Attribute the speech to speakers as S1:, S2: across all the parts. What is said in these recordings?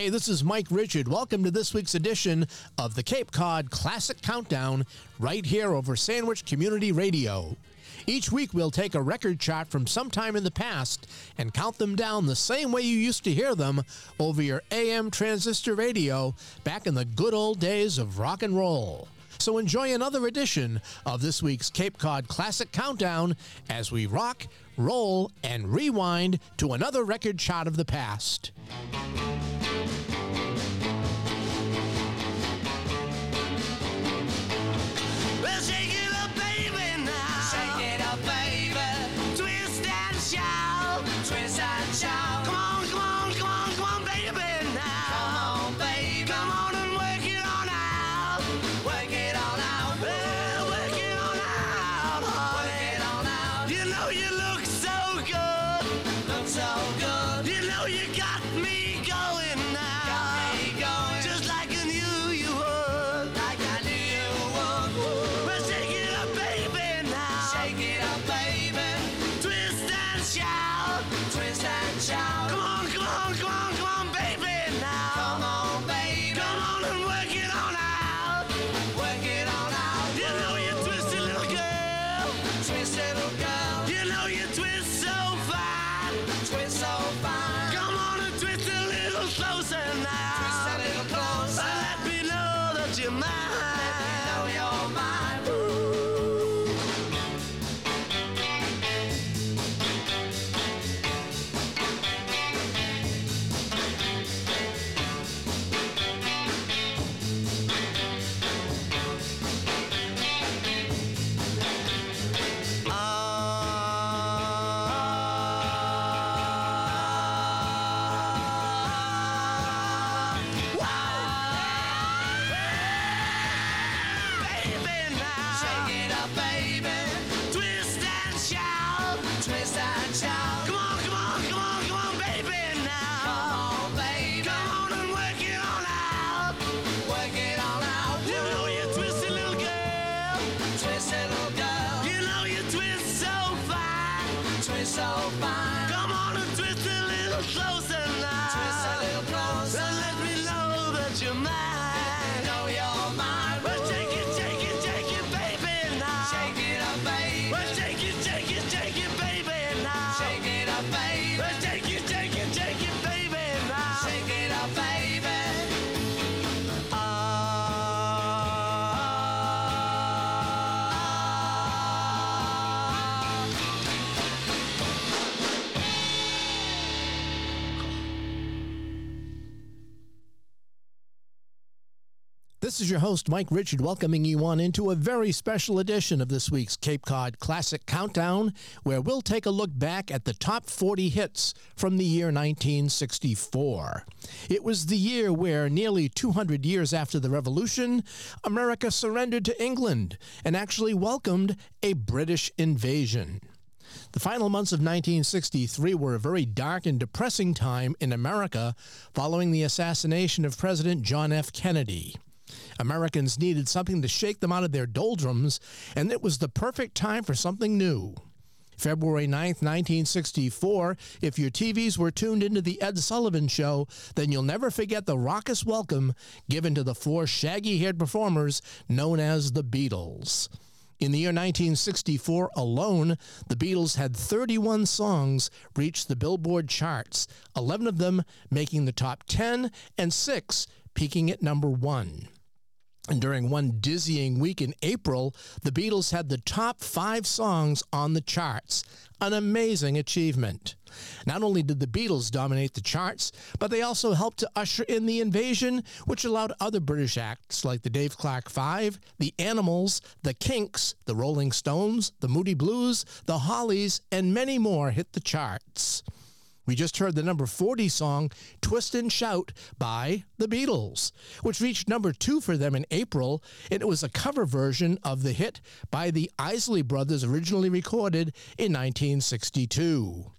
S1: Hey, this is Mike Richard. Welcome to this week's edition of the Cape Cod Classic Countdown right here over Sandwich Community Radio. Each week, we'll take a record chart from sometime in the past and count them down the same way you used to hear them over your AM transistor radio back in the good old days of rock and roll. So enjoy another edition of this week's Cape Cod Classic Countdown as we rock, roll, and rewind to another record chart of the past. This is your host, Mike Richard, welcoming you on into a very special edition of this week's Cape Cod Classic Countdown, where we'll take a look back at the top 40 hits from the year 1964. It was the year where, nearly 200 years after the Revolution, America surrendered to England and actually welcomed a British invasion. The final months of 1963 were a very dark and depressing time in America following the assassination of President John F. Kennedy. Americans needed something to shake them out of their doldrums, and it was the perfect time for something new. February 9, 1964, if your TVs were tuned into The Ed Sullivan Show, then you'll never forget the raucous welcome given to the four shaggy haired performers known as the Beatles. In the year 1964 alone, the Beatles had 31 songs reach the Billboard charts, 11 of them making the top 10 and 6 peaking at number 1. And during one dizzying week in April, the Beatles had the top five songs on the charts. An amazing achievement. Not only did the Beatles dominate the charts, but they also helped to usher in the invasion, which allowed other British acts like the Dave Clark Five, the Animals, the Kinks, the Rolling Stones, the Moody Blues, the Hollies, and many more hit the charts. We just heard the number 40 song Twist and Shout by the Beatles, which reached number two for them in April, and it was a cover version of the hit by the Isley Brothers originally recorded in 1962.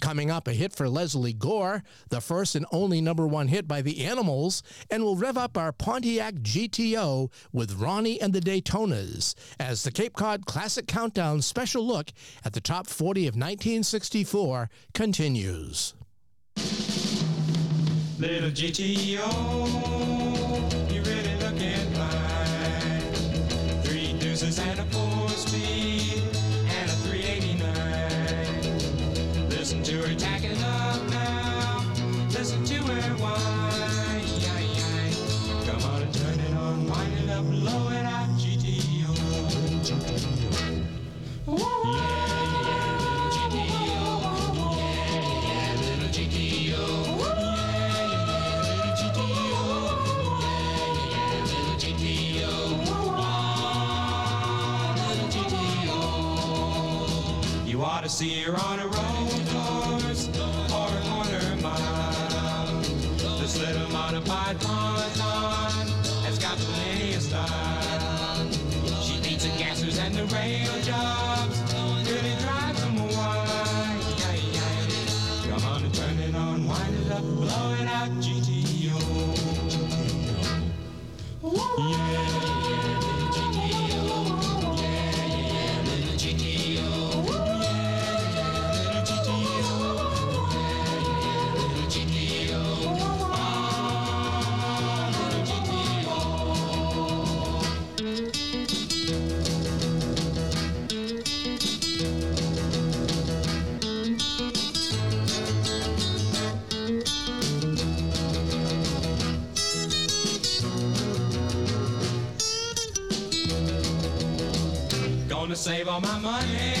S1: Coming up, a hit for Lesley Gore, the first and only number one hit by the Animals, and we'll rev up our Pontiac GTO with Ronnie and the Daytonas as the Cape Cod Classic Countdown special look at the top 40 of 1964 continues.
S2: Little GTO, you really looking fine. Three deuces and a four. GTO. GTO. Yeah, yeah, little GTO. Yeah, yeah, little GTO. You ought to see her on a road horse or a her mile. This little modified farm. to save all my money.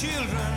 S3: children.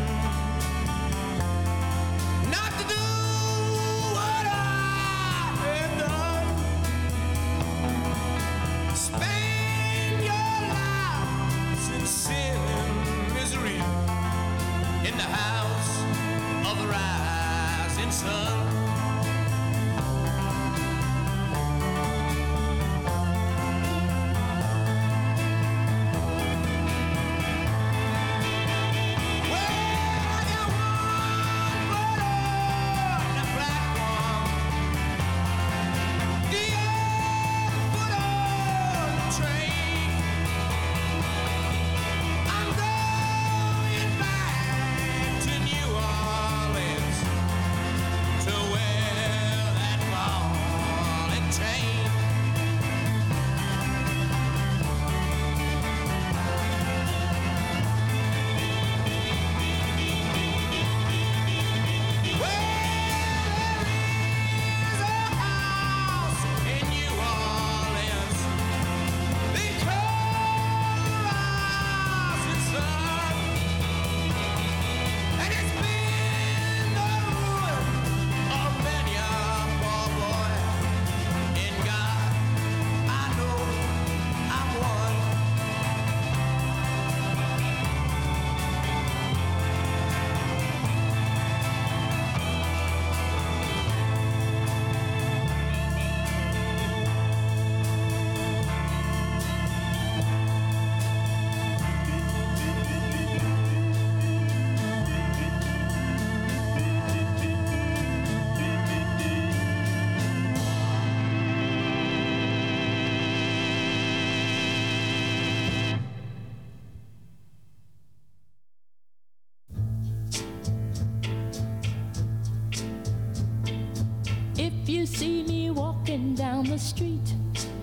S4: street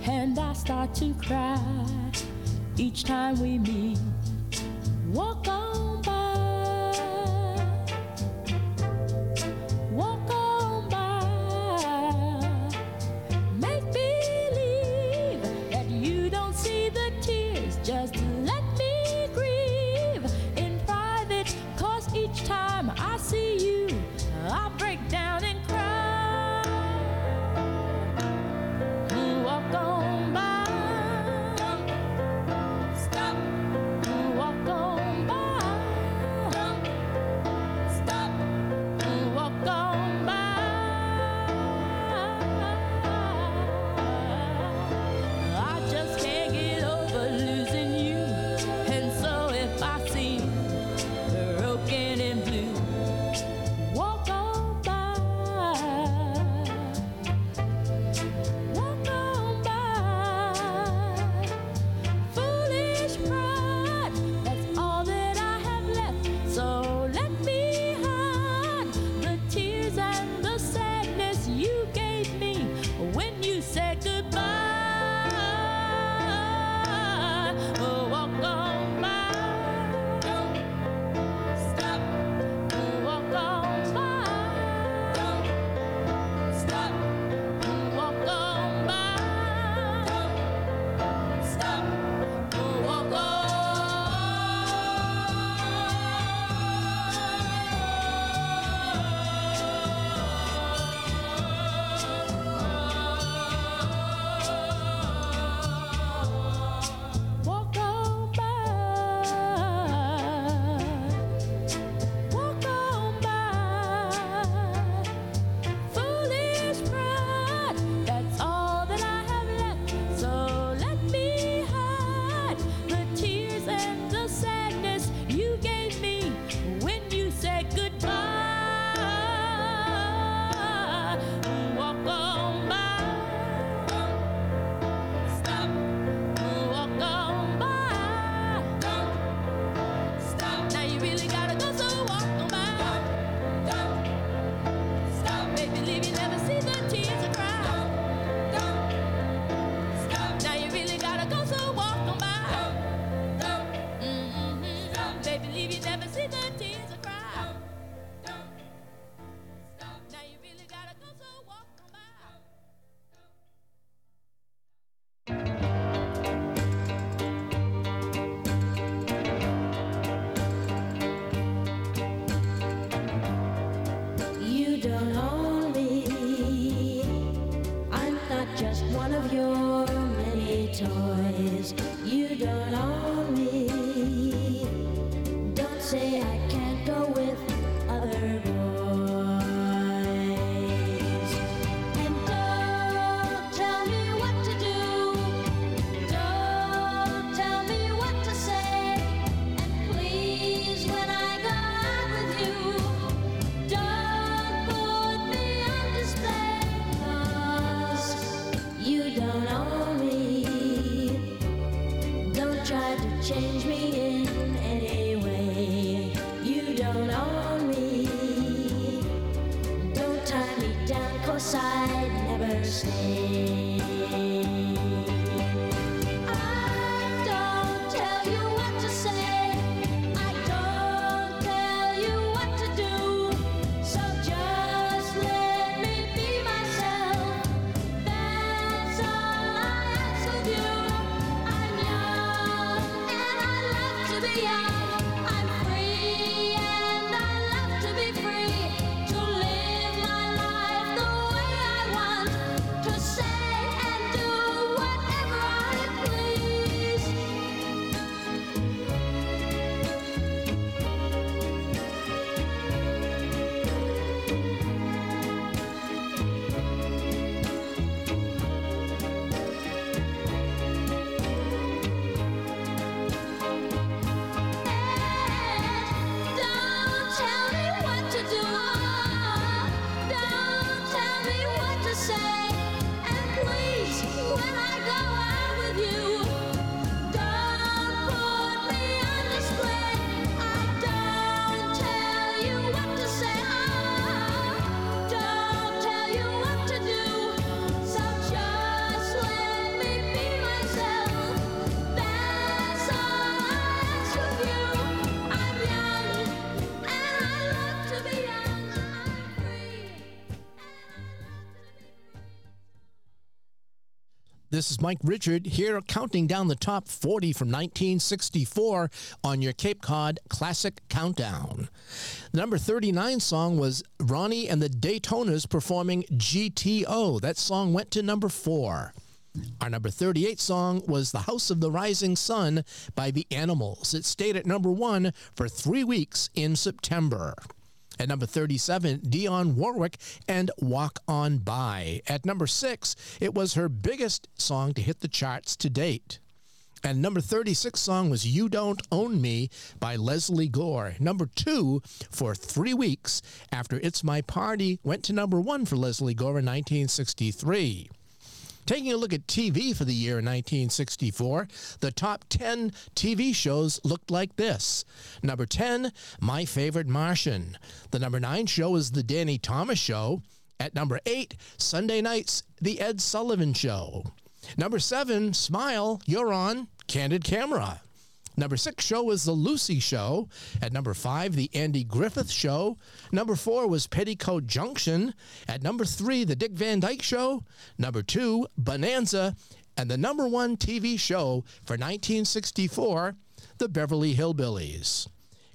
S4: and I start to cry each time we meet.
S1: This is Mike Richard here counting down the top 40 from 1964 on your Cape Cod Classic Countdown. The number 39 song was Ronnie and the Daytonas performing GTO. That song went to number 4. Our number 38 song was The House of the Rising Sun by The Animals. It stayed at number 1 for 3 weeks in September. At number 37, Dionne Warwick and Walk On By. At number 6, it was her biggest song to hit the charts to date. And number 36 song was You Don't Own Me by Lesley Gore. Number two for three weeks after It's My Party went to number one for Lesley Gore in 1963. Taking a look at TV for the year 1964, the top 10 TV shows looked like this. Number 10, My Favorite Martian. The number 9 show is The Danny Thomas Show. At number 8, Sunday nights, The Ed Sullivan Show. Number 7, Smile, You're On, Candid Camera. Number six show was The Lucy Show. At number five, The Andy Griffith Show. Number four was Petticoat Junction. At number three, The Dick Van Dyke Show. Number two, Bonanza. And the number one TV show for 1964, The Beverly Hillbillies.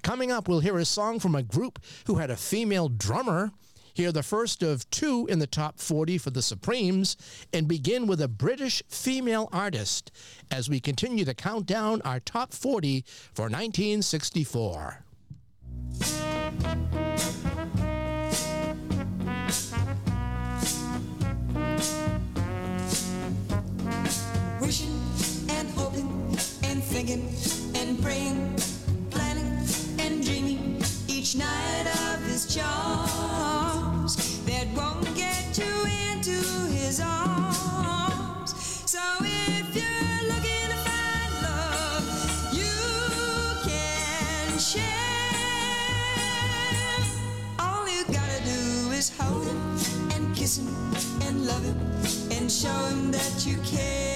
S1: Coming up, we'll hear a song from a group who had a female drummer. Hear the first of two in the top 40 for the Supremes, and begin with a British female artist as we continue to count down our top 40 for 1964.
S5: wishing and hoping and thinking and praying, planning and dreaming each night of his charms and and love him and show him that you care.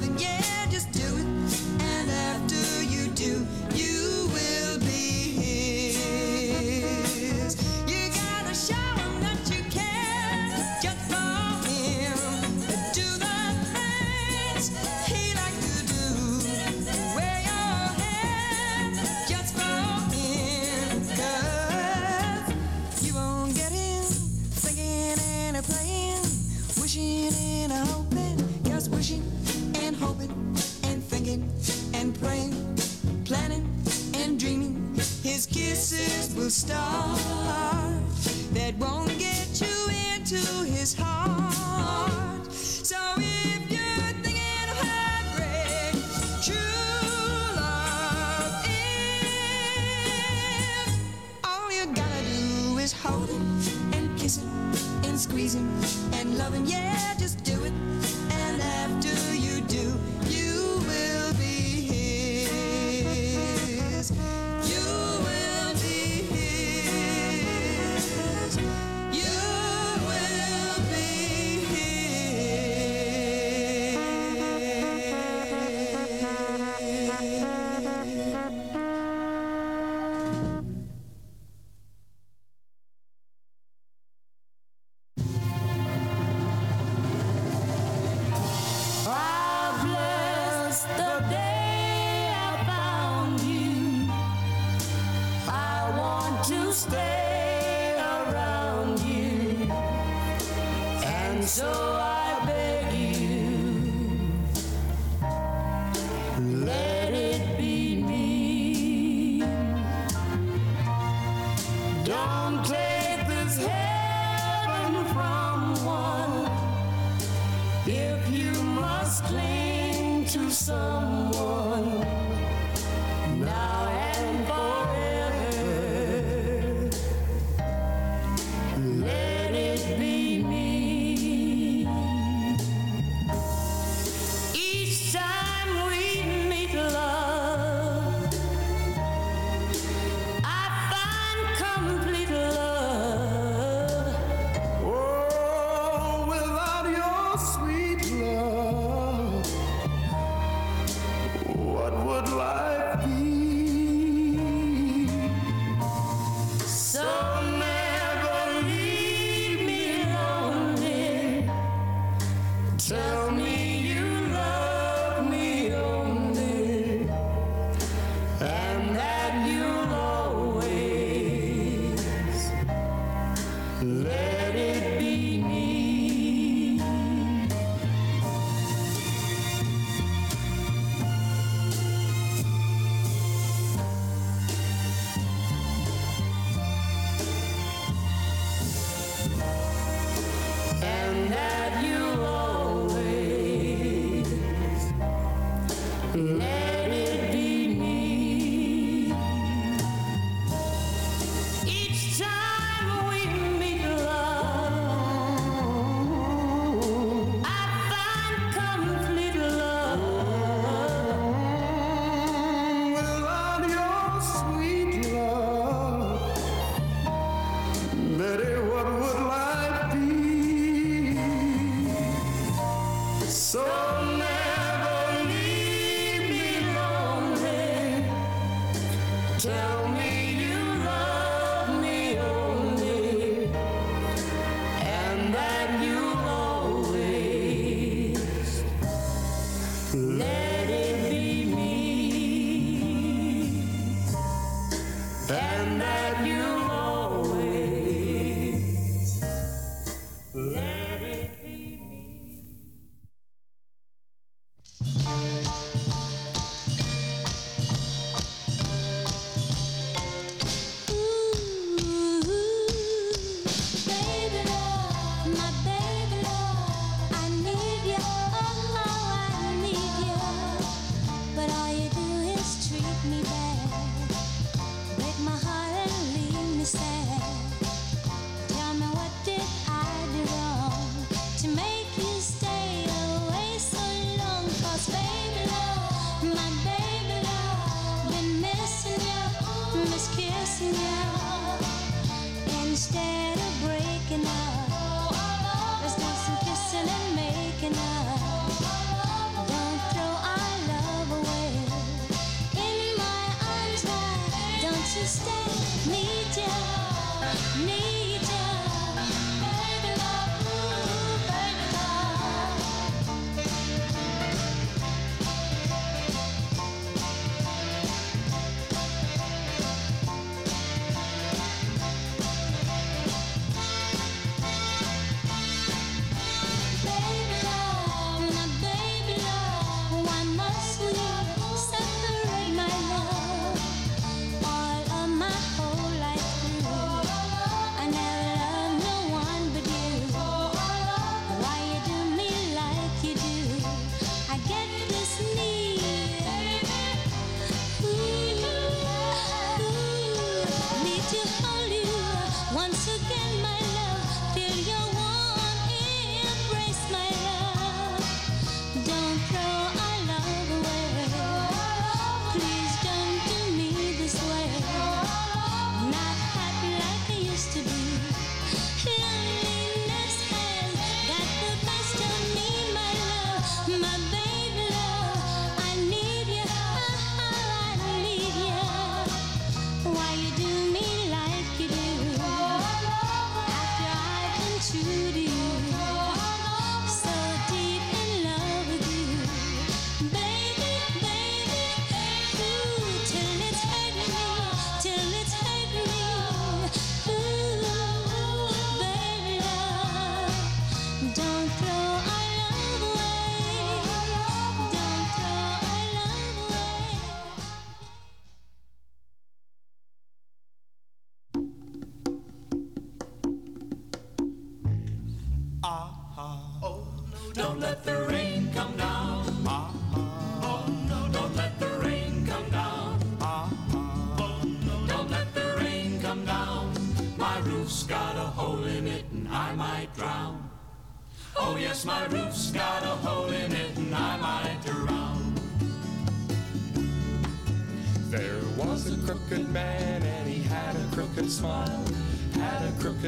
S5: Him. Yeah, kisses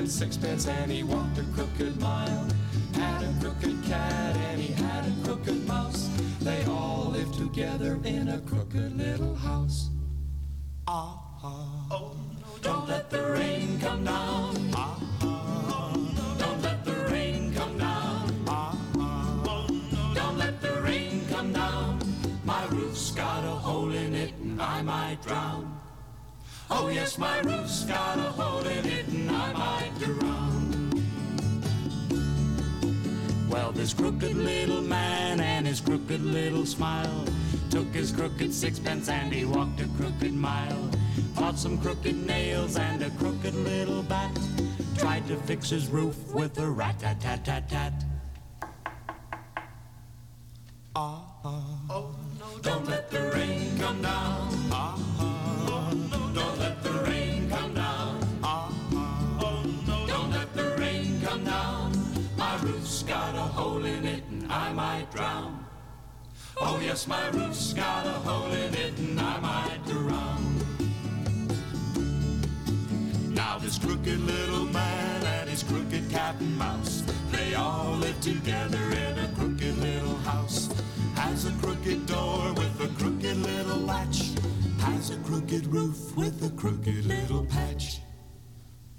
S2: sixpence and he walked a crooked mile. his crooked little
S6: man and his crooked little smile. Took his crooked sixpence and he walked a crooked mile. Bought some crooked nails and a crooked little bat. Tried to fix his roof with a rat-tat-tat-tat-tat. my roof's got a hole in it and I might drown. Now this crooked little man and his crooked cat and mouse, they all live together in a crooked little house. Has a crooked door with a crooked little latch. Has a crooked roof with a crooked little patch.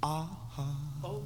S6: Ah ha. Oh.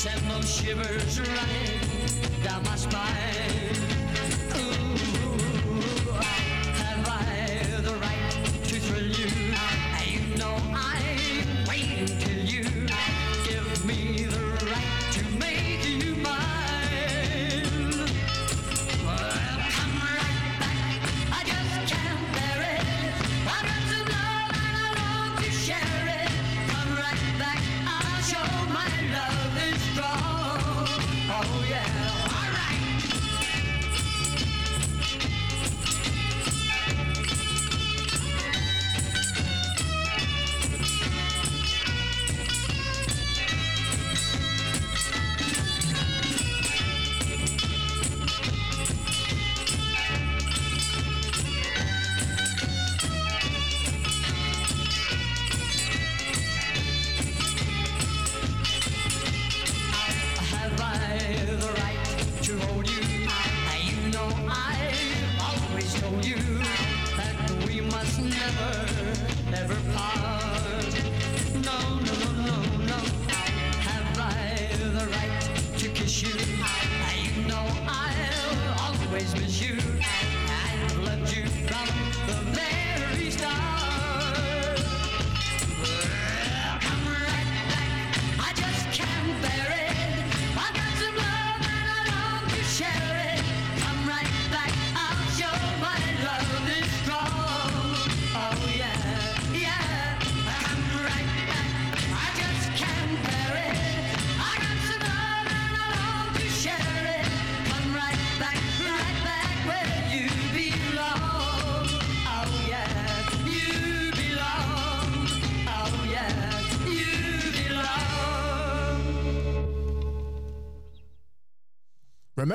S7: Send those shivers running down my spine.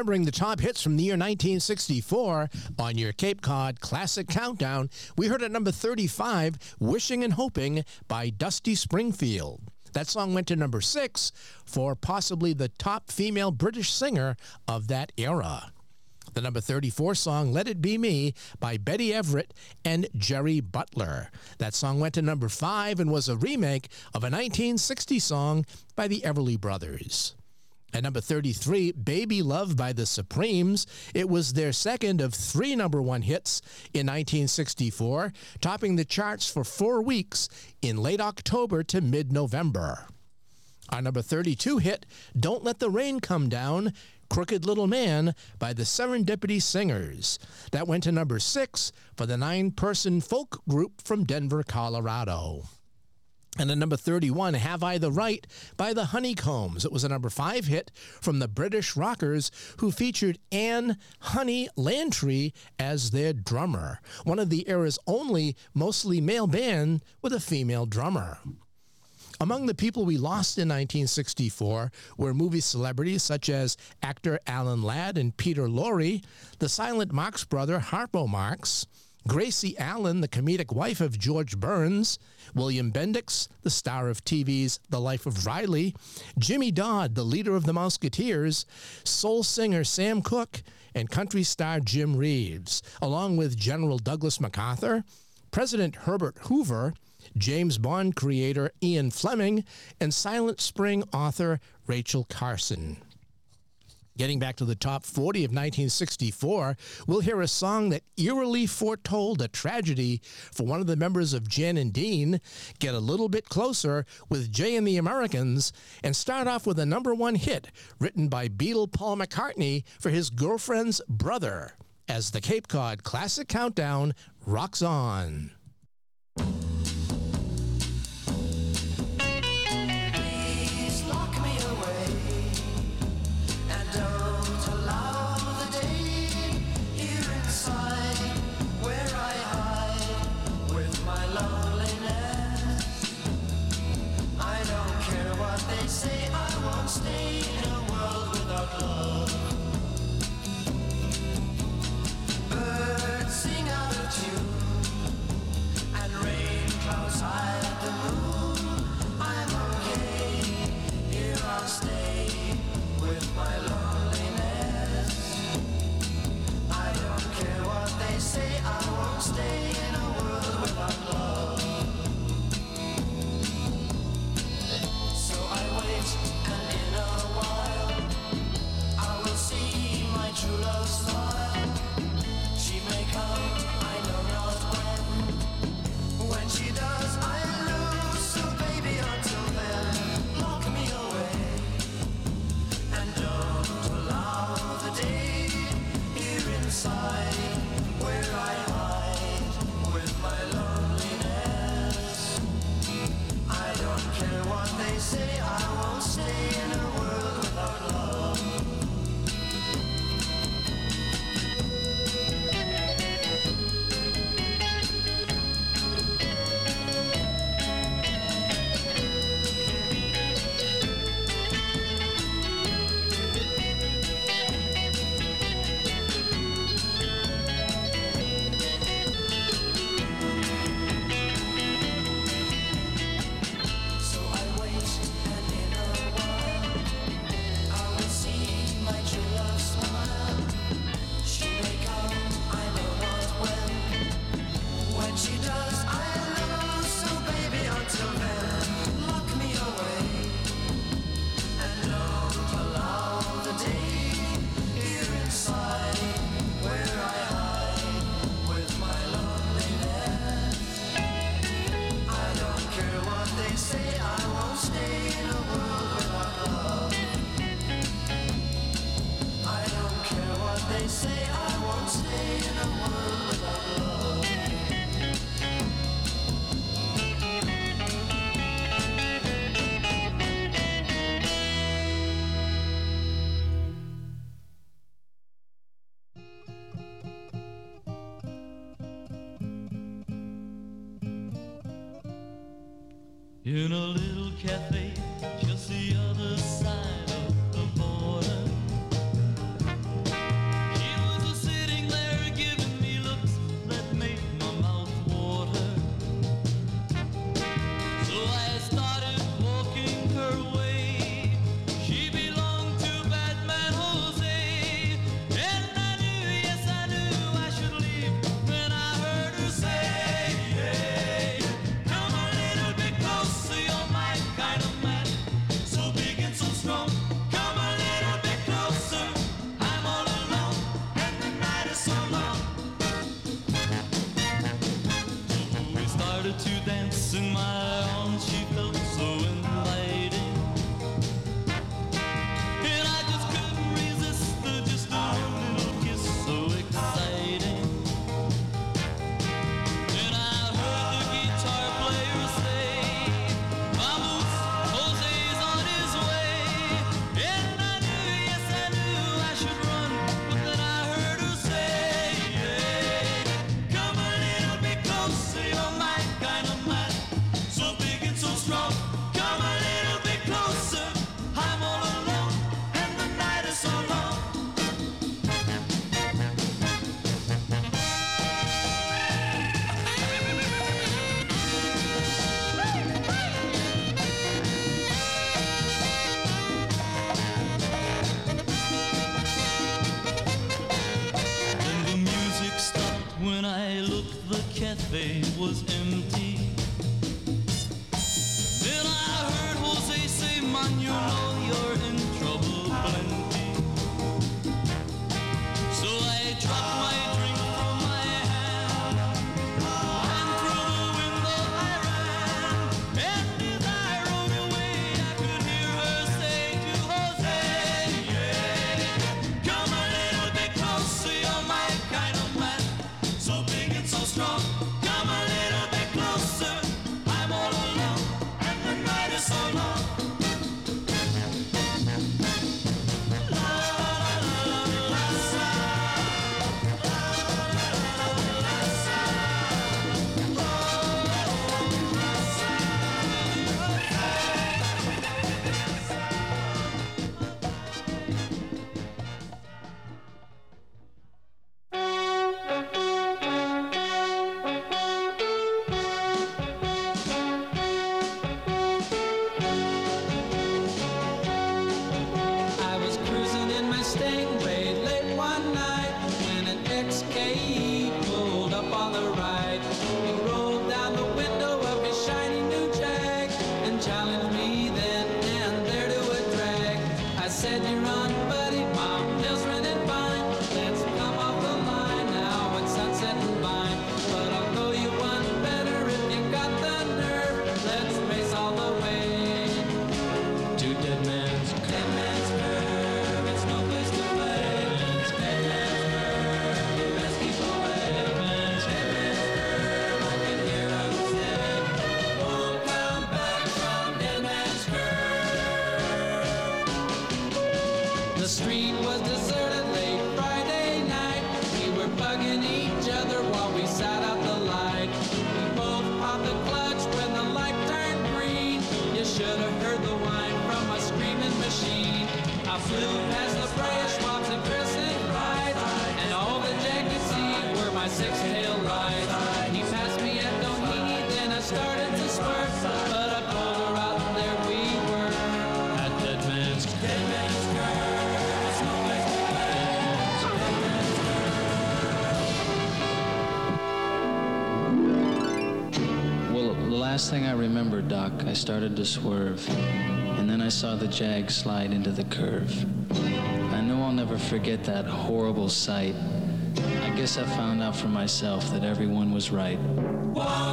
S1: Remembering the top hits from the year 1964 on your Cape Cod Classic Countdown, we heard at number 35, Wishing and Hoping by Dusty Springfield. That song went to number six for possibly the top female British singer of that era. The number 34 song, Let It Be Me, by Betty Everett and Jerry Butler. That song went to number five and was a remake of a 1960 song by the Everly Brothers. At number 33, Baby Love by the Supremes. It was their second of three number one hits in 1964, topping the charts for four weeks in late October to mid November. Our number 32 hit, Don't Let the Rain Come Down, Crooked Little Man by the Serendipity Singers. That went to number six for the nine person folk group from Denver, Colorado. And at number 31, Have I the Right by the Honeycombs. It was a number five hit from the British rockers who featured Anne Honey Lantree as their drummer, one of the era's only mostly male band with a female drummer. Among the people we lost in 1964 were movie celebrities such as actor Alan Ladd and Peter Lorre, the silent Marx brother Harpo Marx, Gracie Allen, the comedic wife of George Burns, William Bendix, the star of TV's The Life of Riley, Jimmy Dodd, the leader of the Mouseketeers, soul singer Sam Cooke, and country star Jim Reeves, along with General Douglas MacArthur, President Herbert Hoover, James Bond creator Ian Fleming, and Silent Spring author Rachel Carson. Getting back to the top 40 of 1964, we'll hear a song that eerily foretold a tragedy for one of the members of Jan and Dean, get a little bit closer with Jay and the Americans, and start off with a number one hit written by Beatle Paul McCartney for his girlfriend's brother as the Cape Cod Classic Countdown rocks on.
S8: to dance in my arms. She felt so in
S9: started to swerve, and
S10: then I saw the jag slide into the curve. I know I'll never forget that horrible sight. I guess I found out for myself that everyone was right.
S11: Whoa.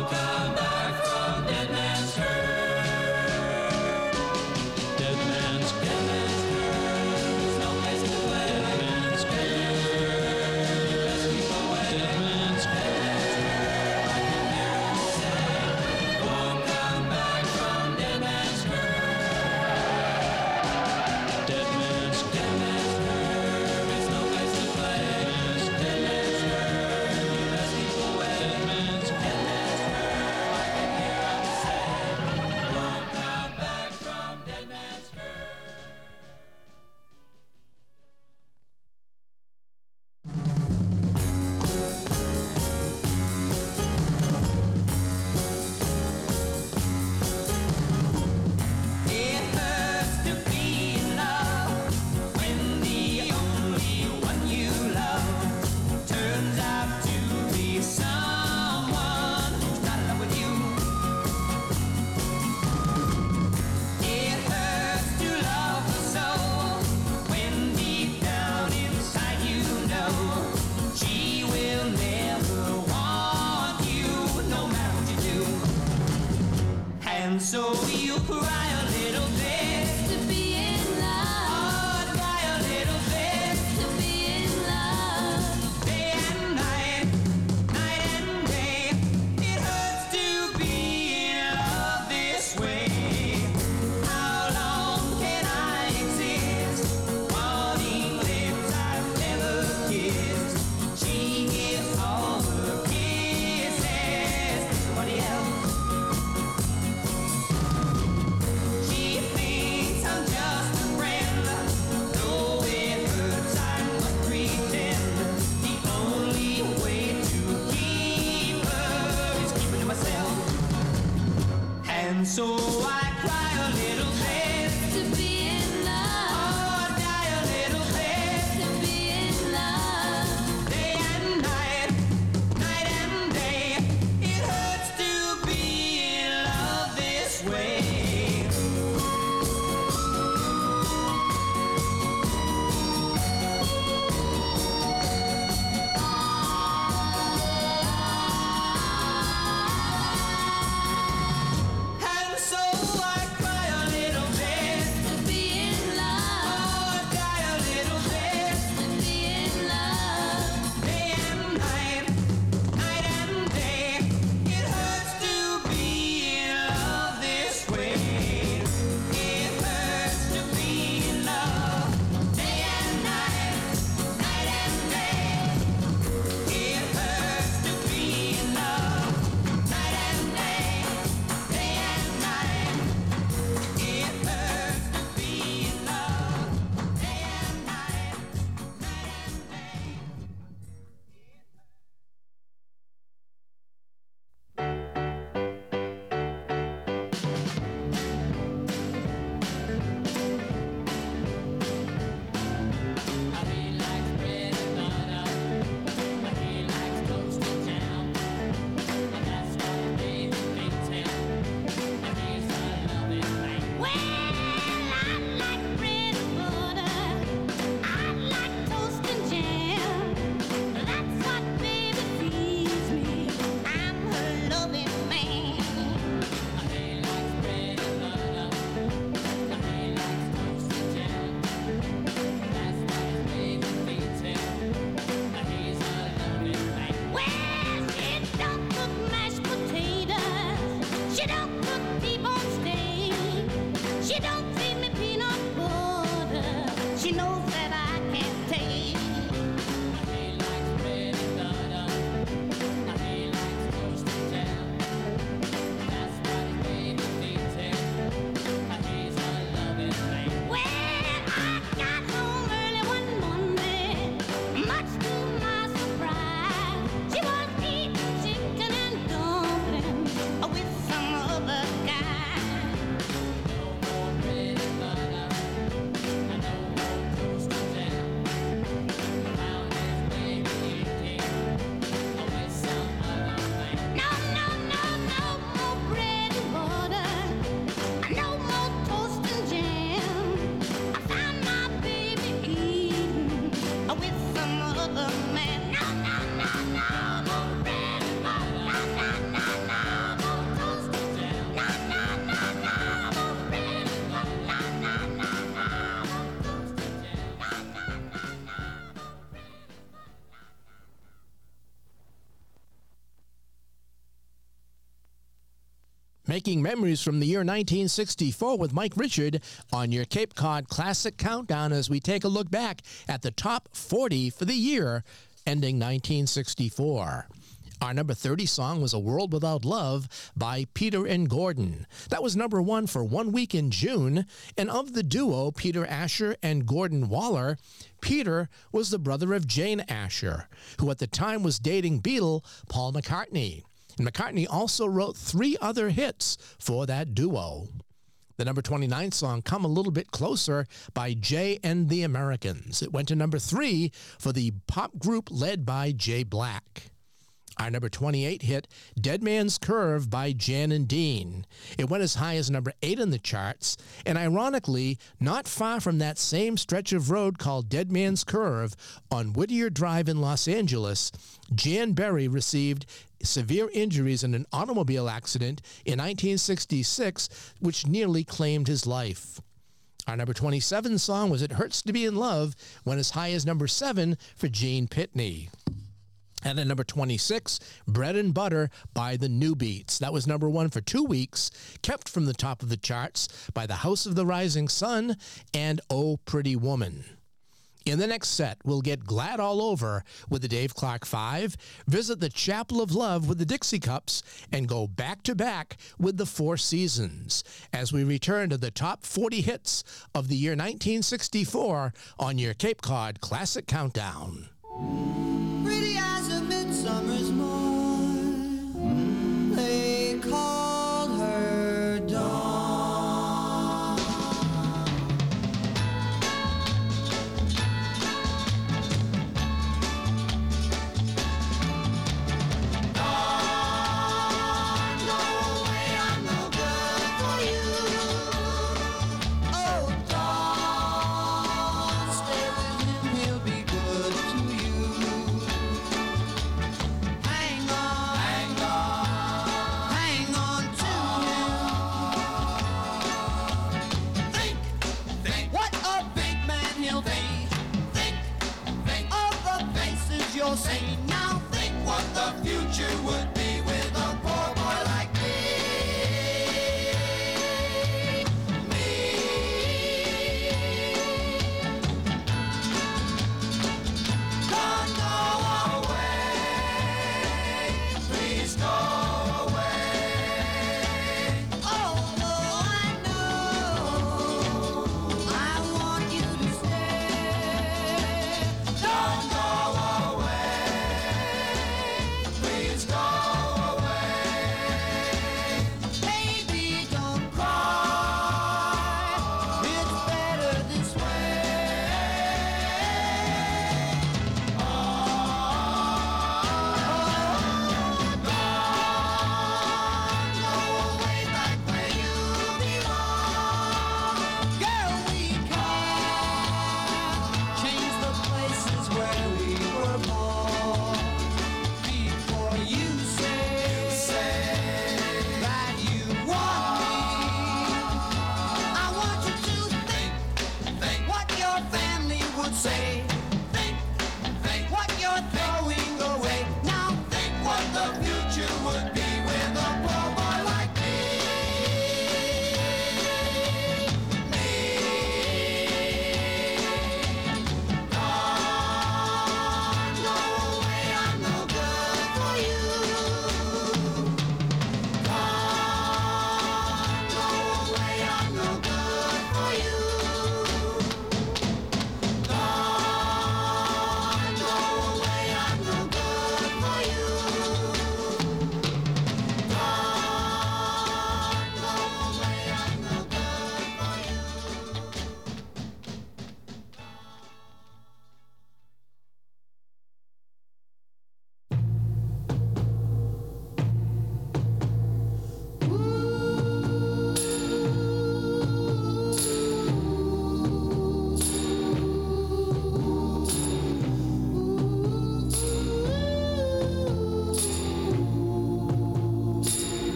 S1: making memories from the year 1964 with Mike Richard on your Cape Cod Classic Countdown as we take a look back at the top 40 for the year ending 1964. Our number 30 song was A World Without Love by Peter and Gordon. That was number one for one week in June, and of the duo, Peter Asher and Gordon Waller, Peter was the brother of Jane Asher, who at the time was dating Beatle Paul McCartney. And McCartney also wrote three other hits for that duo. The number 29 song, Come a Little Bit Closer, by Jay and the Americans. It went to number three for the pop group led by Jay Black. Our number 28 hit, Dead Man's Curve by Jan and Dean. It went as high as number 8 in the charts, and ironically, not far from that same stretch of road called Dead Man's Curve on Whittier Drive in Los Angeles, Jan Berry received severe injuries in an automobile accident in 1966, which nearly claimed his life. Our number 27 song was It Hurts to Be in Love, went as high as number 7 for Gene Pitney. And at number 26, Bread and Butter by the Newbeats. That was number one for two weeks, kept from the top of the charts by The House of the Rising Sun and Oh Pretty Woman. In the next set, we'll get Glad All Over with the Dave Clark Five, visit the Chapel of Love with the Dixie Cups, and go back to back with the Four Seasons as we return to the top 40 hits of the year 1964 on your Cape Cod Classic Countdown.
S5: Pretty as a midsummer's morn,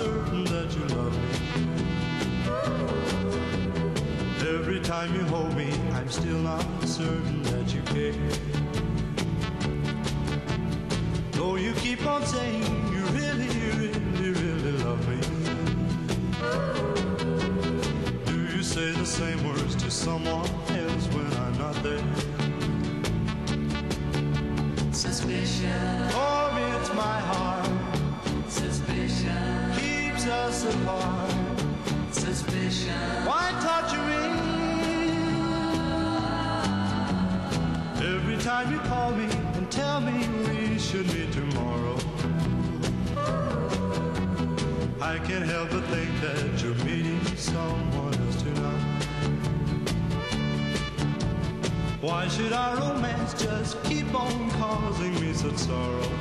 S12: certain that you love me. Every time you hold me, I'm still not certain that you care. Though you keep on saying you really, really, really love me. Do you say the same words to someone? should our romance just keep on causing me such sorrow?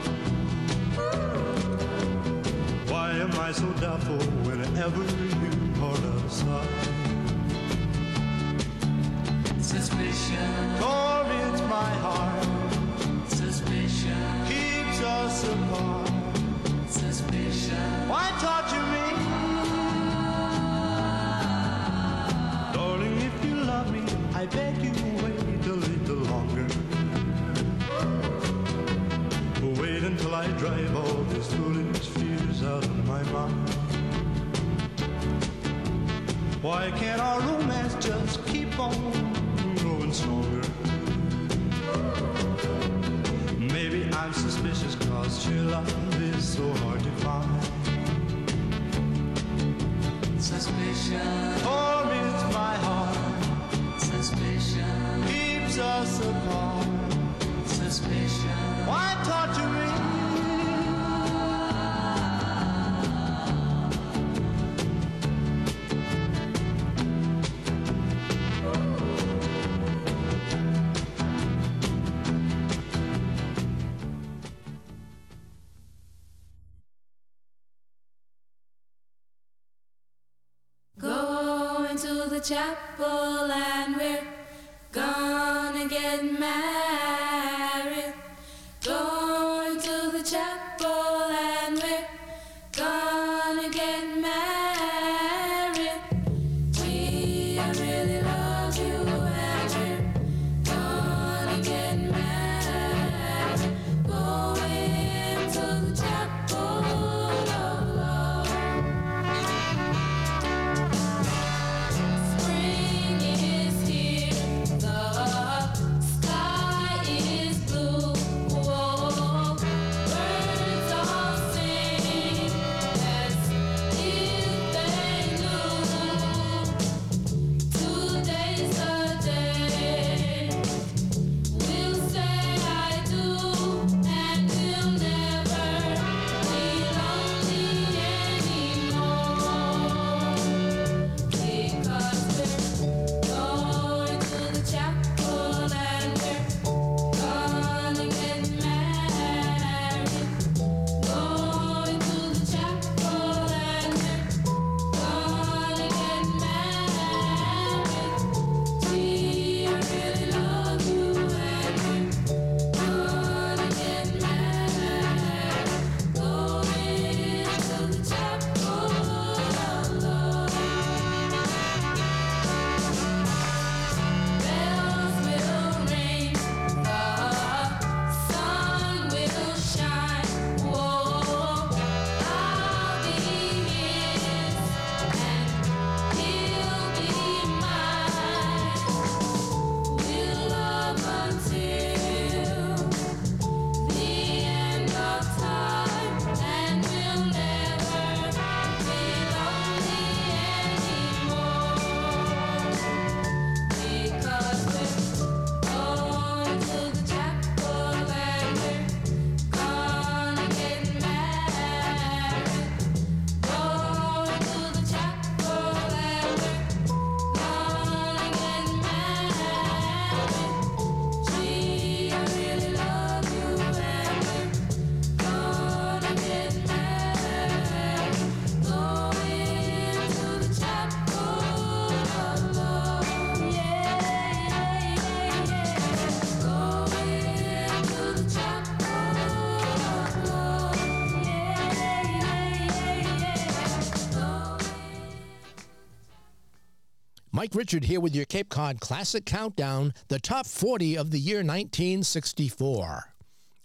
S1: Mike Richard here with your Cape Cod Classic Countdown, the top 40 of the year 1964.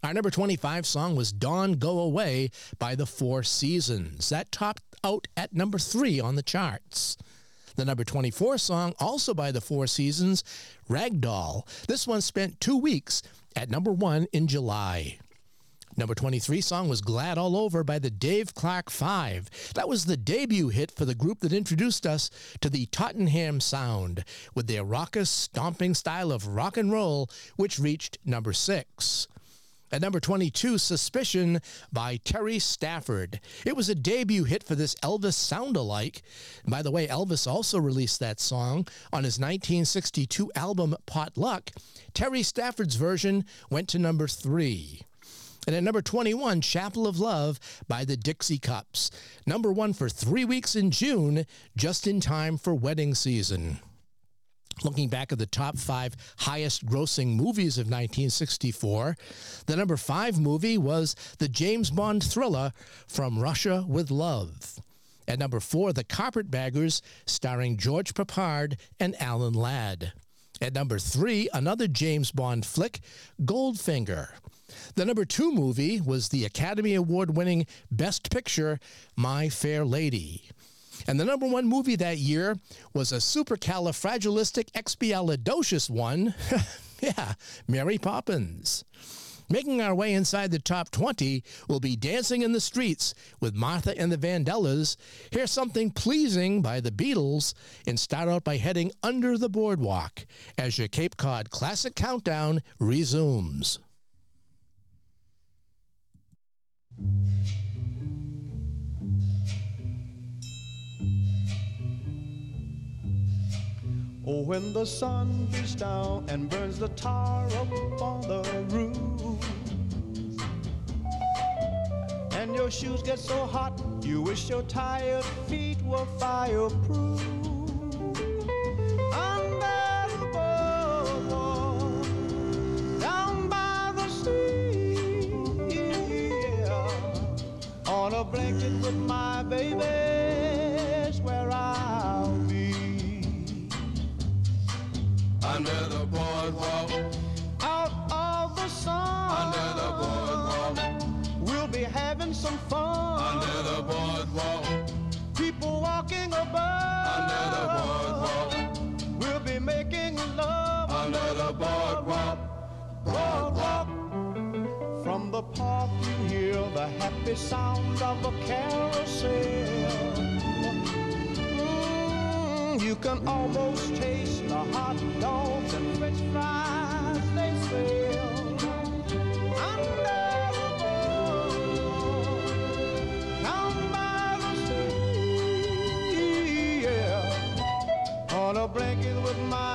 S1: Our number 25 song was Dawn Go Away by the Four Seasons. That topped out at number 3 on the charts. The number 24 song, also by the Four Seasons, Ragdoll. This one spent two weeks at number 1 in July. Number 23 song was Glad All Over by the Dave Clark Five. That was the debut hit for the group that introduced us to the Tottenham sound with their raucous, stomping style of rock and roll, which reached number 6. At number 22, Suspicion by Terry Stafford. It was a debut hit for this Elvis sound-alike. By the way, Elvis also released that song on his 1962 album Potluck. Terry Stafford's version went to number 3. And at number 21, Chapel of Love by the Dixie Cups. Number one for three weeks in June, just in time for wedding season. Looking back at the top five highest grossing movies of 1964, the number five movie was the James Bond thriller From Russia with Love. At number four, The Carpetbaggers, starring George Peppard and Alan Ladd. At number three, another James Bond flick, Goldfinger. The number two movie was the Academy Award winning Best Picture, My Fair Lady. And the number one movie that year was a supercalifragilisticexpialidocious one. yeah, Mary Poppins. Making our way inside the top 20 will be Dancing in the Streets with Martha and the Vandellas. Hear something pleasing by the Beatles and start out by heading under the boardwalk as your Cape Cod Classic Countdown resumes.
S12: Oh, when the sun beats down and burns the tar up on the roof, and your shoes get so hot, you wish your tired feet were fireproof. Under on a blanket with my baby's where I'll be.
S13: Under the boardwalk,
S12: out of the sun.
S13: under the boardwalk,
S12: We'll be having some fun.
S13: under the boardwalk,
S12: People walking above.
S13: under the boardwalk,
S12: We'll be making love.
S13: under the boardwalk.
S12: Boardwalk. The park you hear the happy sound of a carousel. Mm, you can almost taste the hot dogs and french fries they sell. Under the down by the sea. On a blanket with my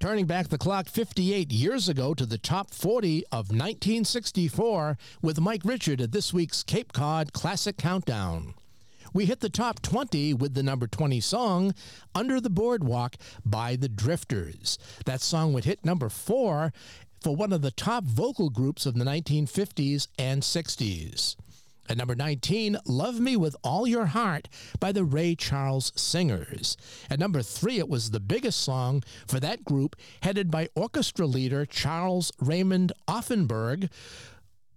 S1: Turning back the clock 58 years ago to the top 40 of 1964 with Mike Richard at this week's Cape Cod Classic Countdown. We hit the top 20 with the number 20 song, Under the Boardwalk by the Drifters. That song would hit number 4 for one of the top vocal groups of the 1950s and 60s. At number 19, Love Me With All Your Heart by the Ray Charles Singers. At number 3, it was the biggest song for that group, headed by orchestra leader Charles Raymond Offenberg,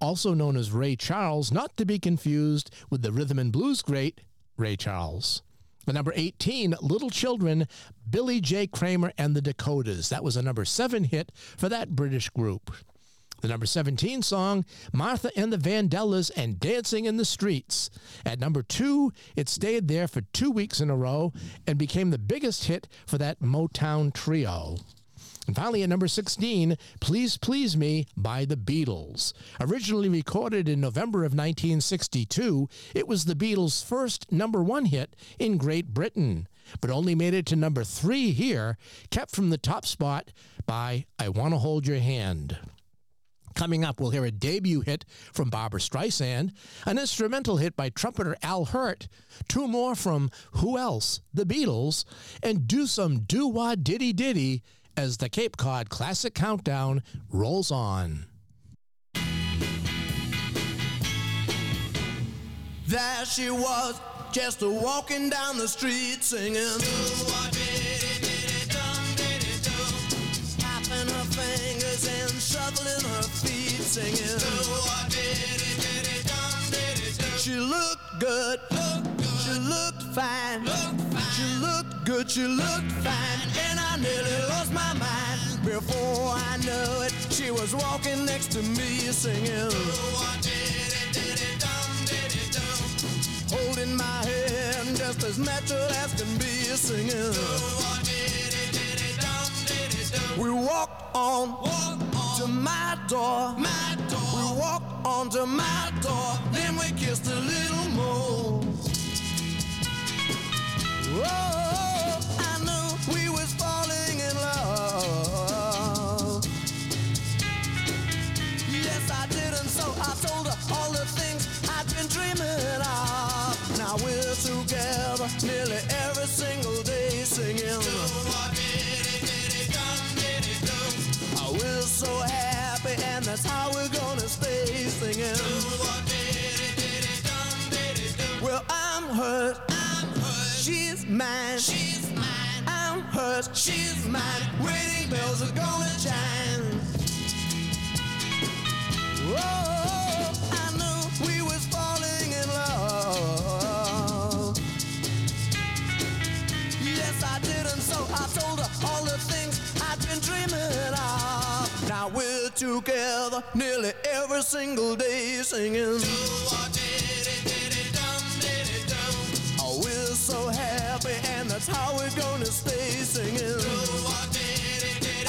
S1: also known as Ray Charles, not to be confused with the rhythm and blues great Ray Charles. At number 18, Little Children, Billy J. Kramer and the Dakotas. That was a number 7 hit for that British group. The number 17 song, Martha and the Vandellas and Dancing in the Streets. At number 2, it stayed there for two weeks in a row and became the biggest hit for that Motown trio. And finally, at number 16, Please Please Me by the Beatles. Originally recorded in November of 1962, it was the Beatles' first number one hit in Great Britain, but only made it to number three here, kept from the top spot by I Want to Hold Your Hand. Coming up, we'll hear a debut hit from Barbra Streisand, an instrumental hit by trumpeter Al Hirt, two more from Who Else? The Beatles, and Do Some Do Wah Diddy Diddy as the Cape Cod Classic Countdown rolls on.
S14: There she was, just walking down the street singing. She looked good, she looked fine, she looked good, she looked fine, and I nearly lost my mind. Before I knew it, she was walking next to me singing. Holding my hand just as natural as can be singing. We walked on, to my door. my door. We walked on to my door. Then we kissed a little more. Oh, I knew we was falling in love. Yes, I did, and so I told her all the things I'd been dreaming of. Now we're together nearly every single day singing. So happy, and that's how we're gonna stay singing. Well, I'm hers. She's mine. She's mine. I'm hers. She's mine. Wedding bells are gonna chime. Whoa, I knew we was falling in love. Yes, I did, Now we're together nearly every single day singing. Oh, we're so happy, and that's how we're gonna stay singing.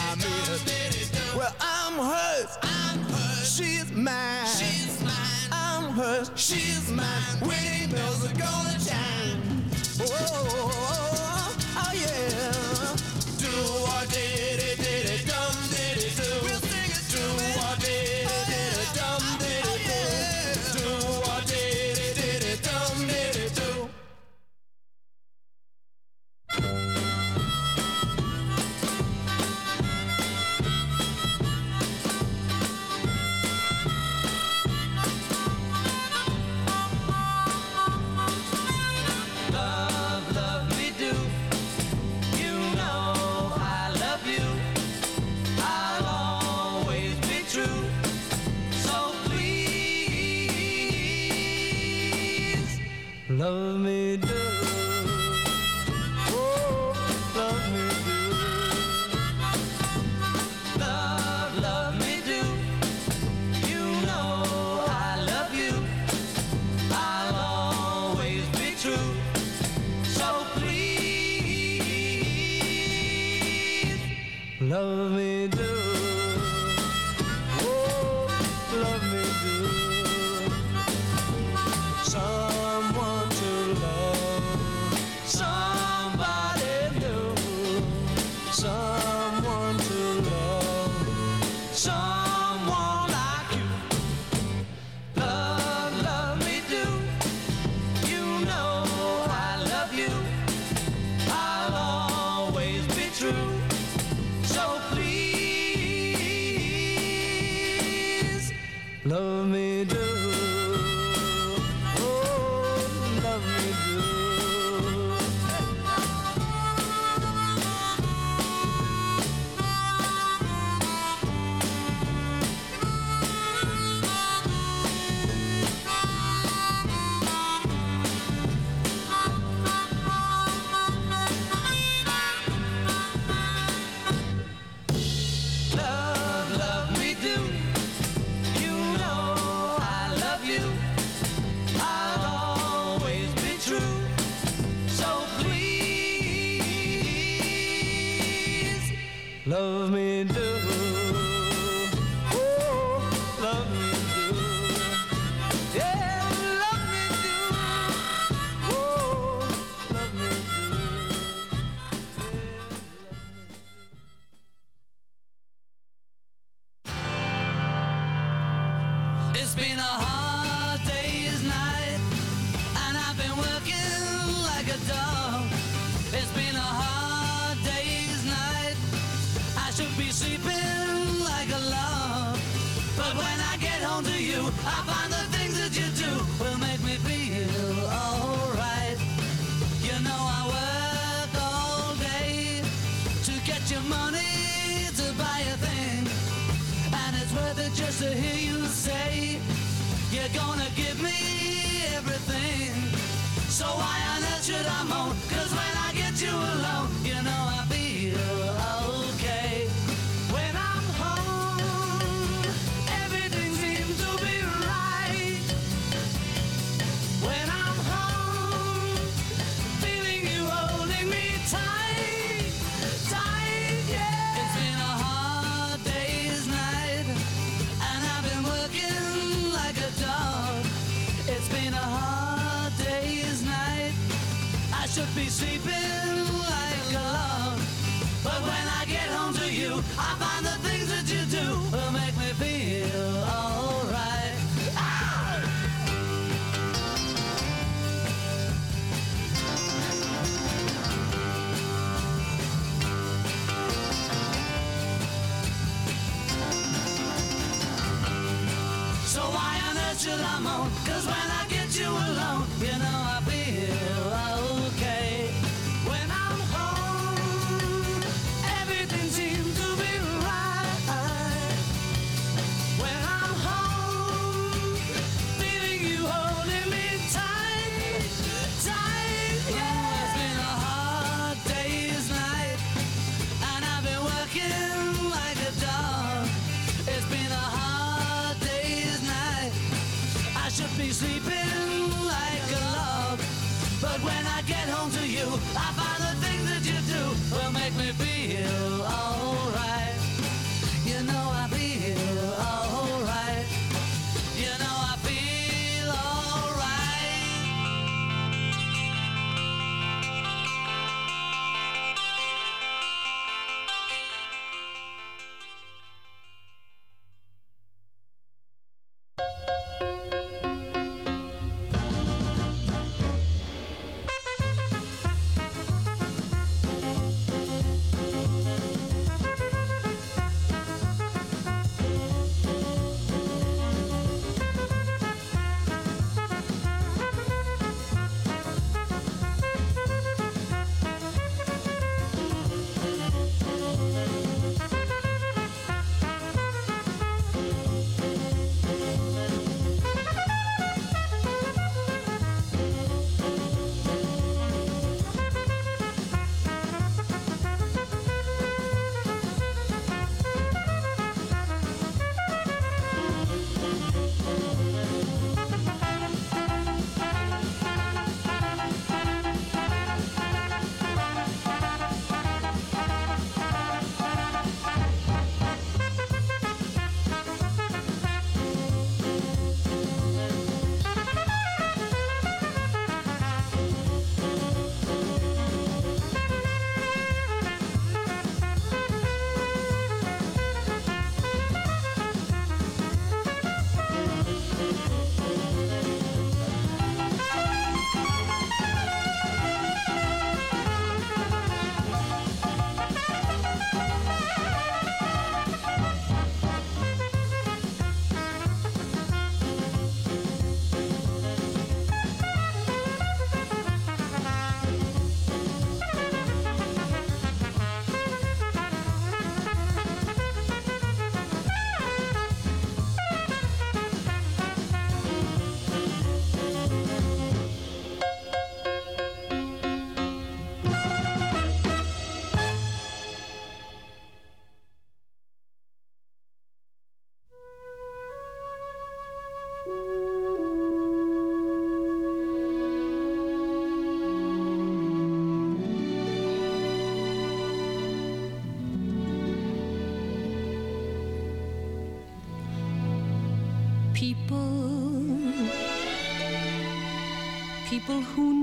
S14: I mean, well, I'm hers. I'm hers. She's mine. She's mine. I'm hers. She's mine. Wedding bells are gonna chime. Oh,
S6: I'm on. Cause when I get you alone, you know.
S15: People who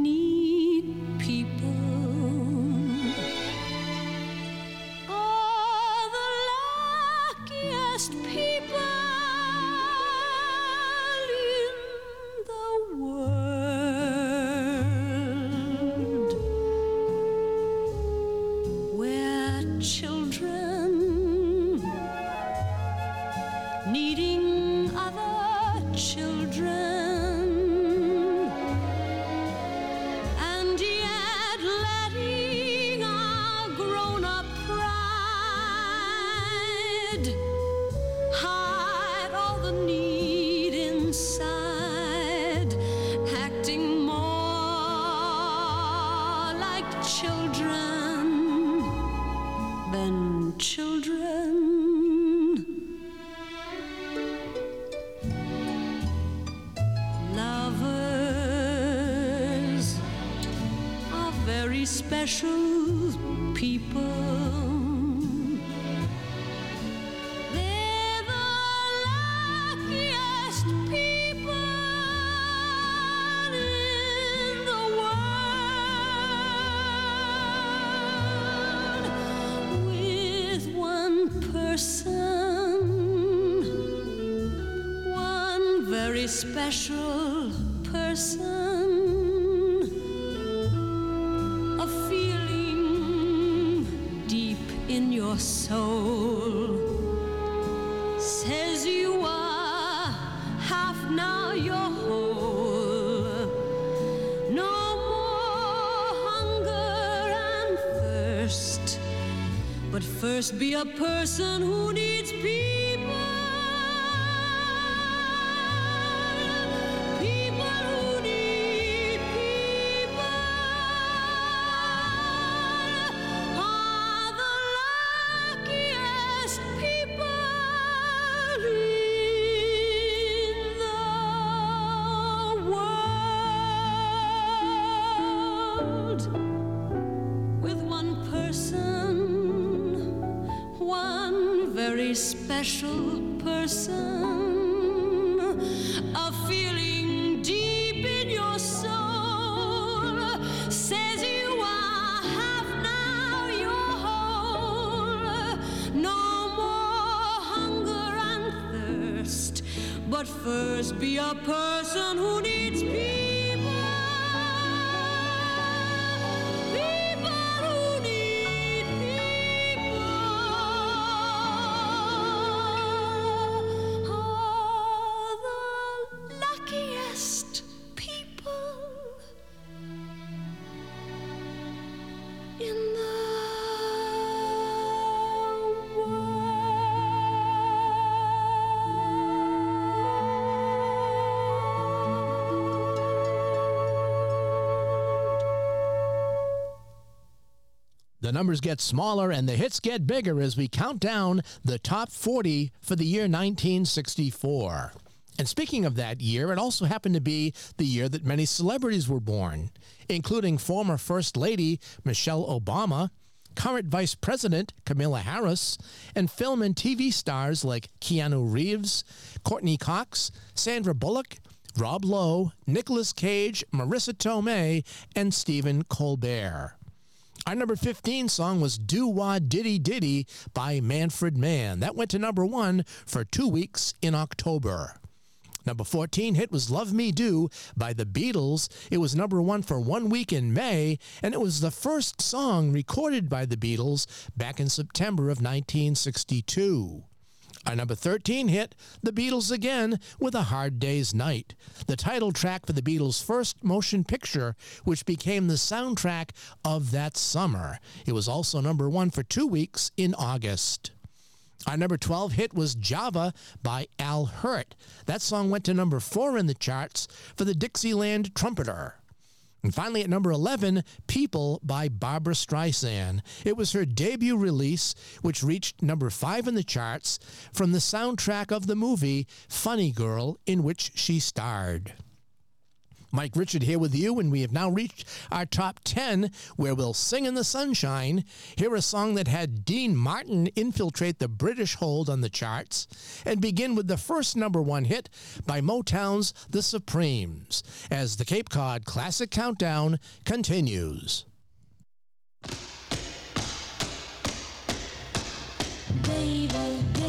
S15: first be a person who needs The
S1: numbers get smaller and the hits get bigger as we count down the top 40 for the year 1964. And speaking of that year, it also happened to be the year that many celebrities were born, including former First Lady Michelle Obama, current Vice President Kamala Harris, and film and TV stars like Keanu Reeves, Courteney Cox, Sandra Bullock, Rob Lowe, Nicolas Cage, Marisa Tomei, and Stephen Colbert. Our number 15 song was Do Wah Diddy Diddy by Manfred Mann. That went to number one for two weeks in October. Number 14 hit was Love Me Do by the Beatles. It was number one for one week in May, and it was the first song recorded by the Beatles back in September of 1962. Our number 13 hit, The Beatles again, with A Hard Day's Night, the title track for the Beatles' first motion picture, which became the soundtrack of that summer. It was also number one for two weeks in August. Our number 12 hit was Java by Al Hirt. That song went to number four in the charts for the Dixieland Trumpeter. And finally, at number 11, People by Barbra Streisand. It was her debut release, which reached number five in the charts from the soundtrack of the movie Funny Girl, in which she starred. Mike Richard here with you, and we have now reached our top 10 where we'll sing in the sunshine, hear a song that had Dean Martin infiltrate the British hold on the charts, and begin with the first number one hit by Motown's The Supremes as the Cape Cod Classic Countdown continues.
S16: Baby.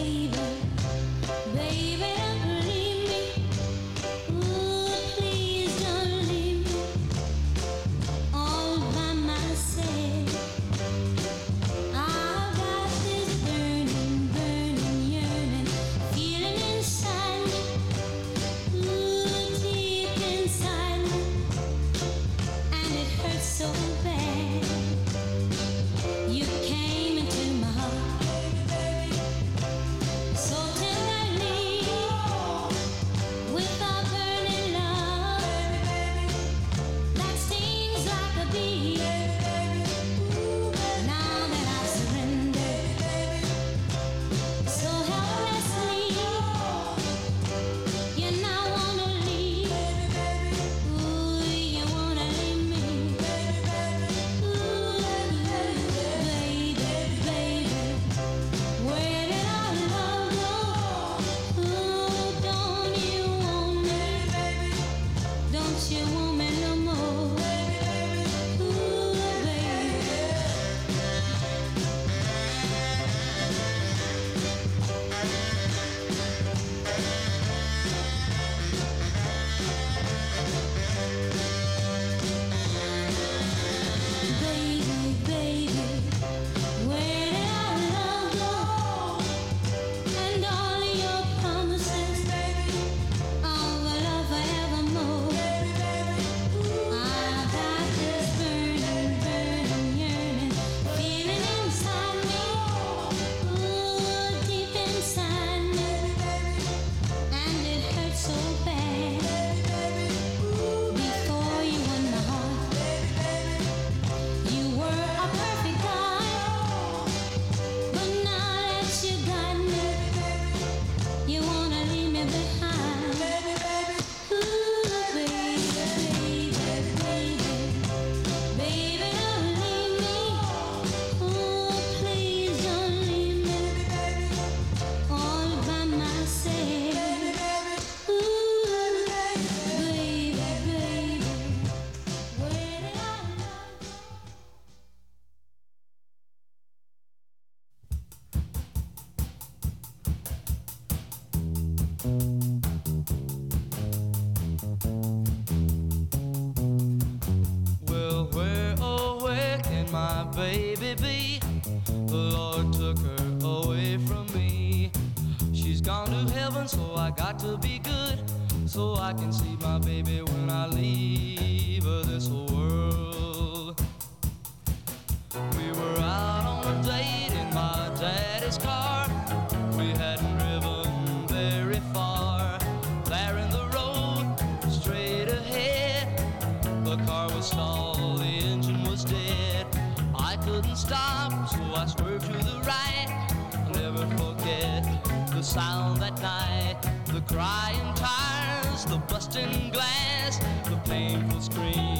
S6: We were out on a date in my daddy's car. We hadn't driven very far. There in the road, straight ahead, the car was stalled, the engine was dead. I couldn't stop, so I swerved to the right. I'll never forget the sound that night, the crying tires, the busting glass, the painful scream.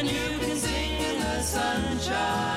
S6: And you can sing in the sunshine.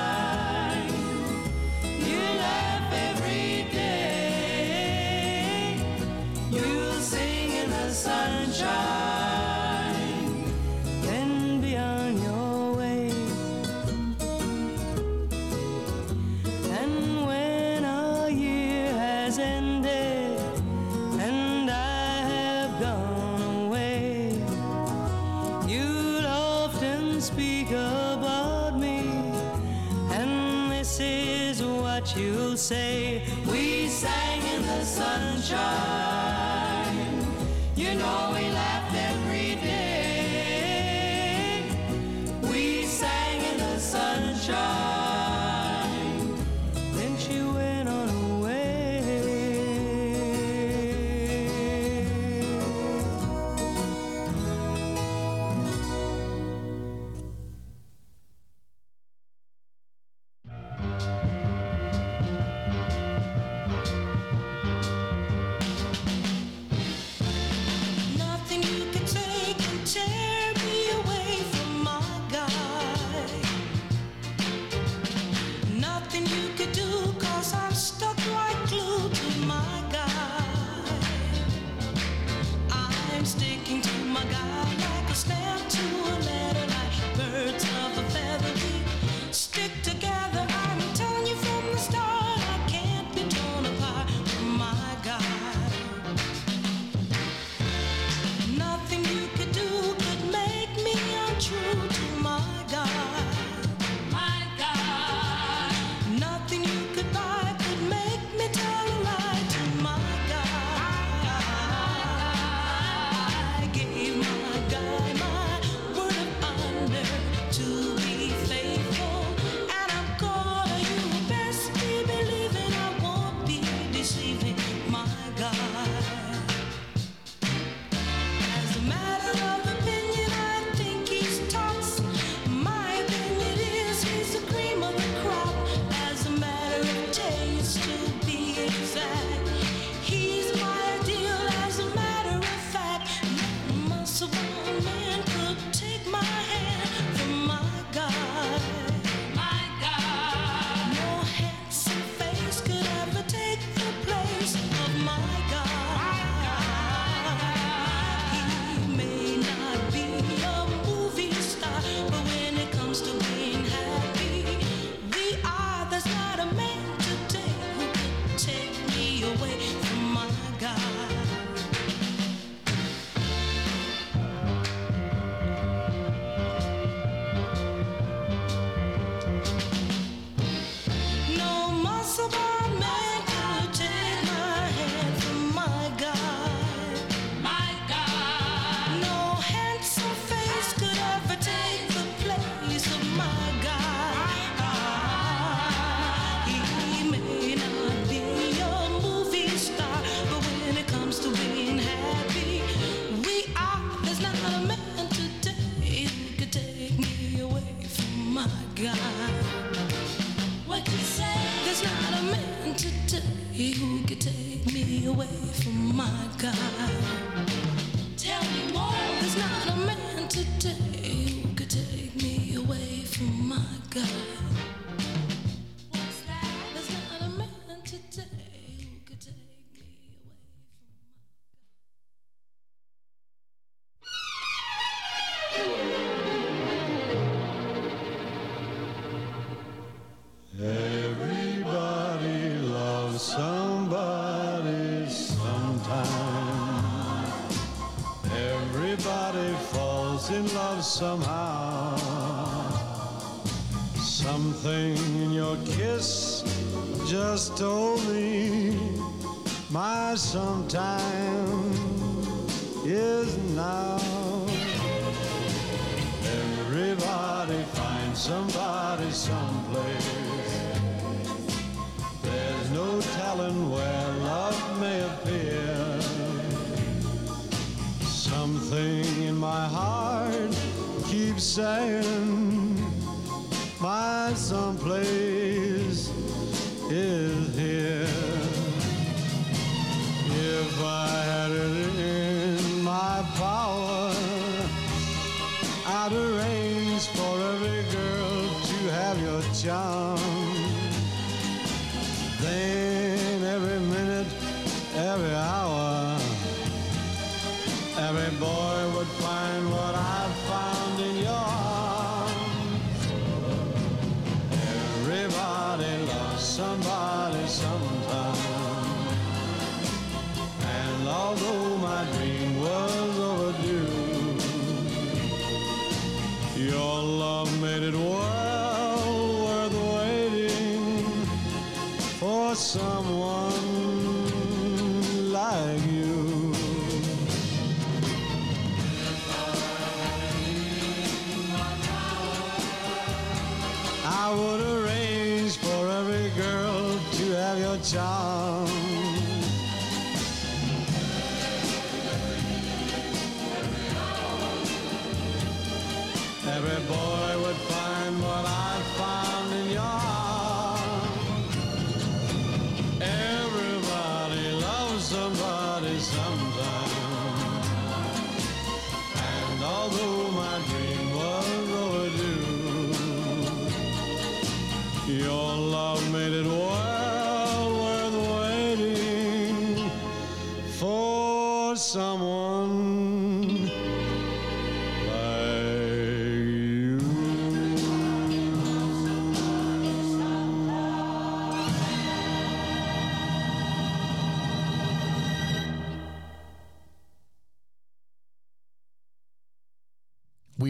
S6: My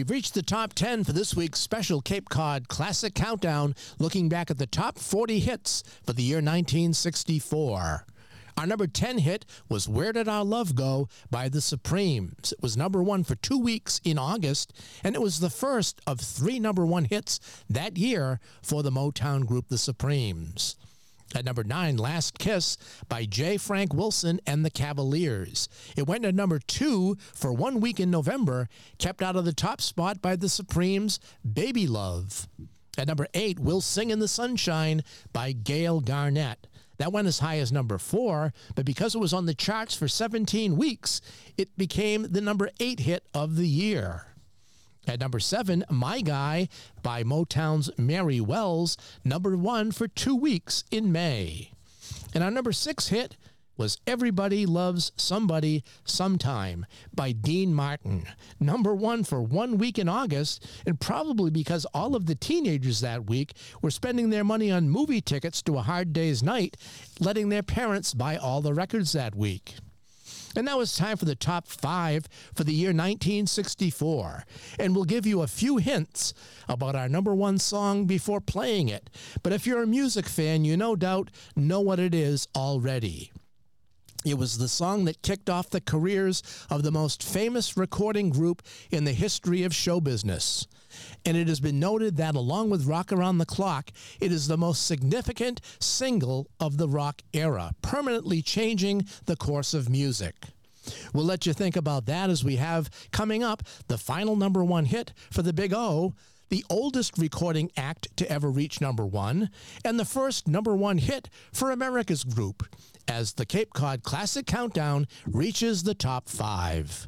S1: We've reached the top 10 for this week's special Cape Cod Classic Countdown, looking back at the top 40 hits for the year 1964. Our number 10 hit was Where Did Our Love Go by The Supremes. It was number one for two weeks in August, and it was the first of three number one hits that year for the Motown group The Supremes. At number nine, Last Kiss by J. Frank Wilson and the Cavaliers. It went to number two for one week in November, kept out of the top spot by the Supremes' Baby Love. At number eight, We'll Sing in the Sunshine by Gale Garnett. That went as high as number four, but because it was on the charts for 17 weeks, it became the number eight hit of the year. At number seven, My Guy by Motown's Mary Wells, number one for two weeks in May. And our number six hit was Everybody Loves Somebody Sometime by Dean Martin. Number one for one week in August, and probably because all of the teenagers that week were spending their money on movie tickets to a hard day's night, letting their parents buy all the records that week. And now it's time for the top five for the year 1964. And we'll give you a few hints about our number one song before playing it. But if you're a music fan, you no doubt know what it is already. It was the song that kicked off the careers of the most famous recording group in the history of show business and it has been noted that along with Rock Around the Clock, it is the most significant single of the rock era, permanently changing the course of music. We'll let you think about that as we have coming up the final number one hit for the Big O, the oldest recording act to ever reach number one, and the first number one hit for America's group as the Cape Cod Classic Countdown reaches the top five.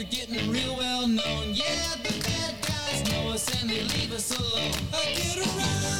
S9: We're getting real well known. Yeah, the bad guys know us and they leave us alone. I get around.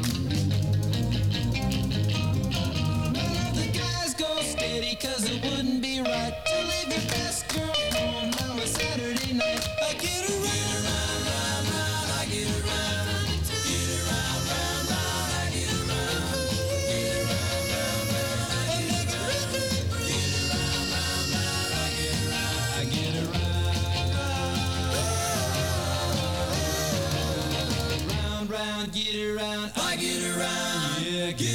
S9: get around, I get around, yeah, get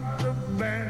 S8: the
S6: band.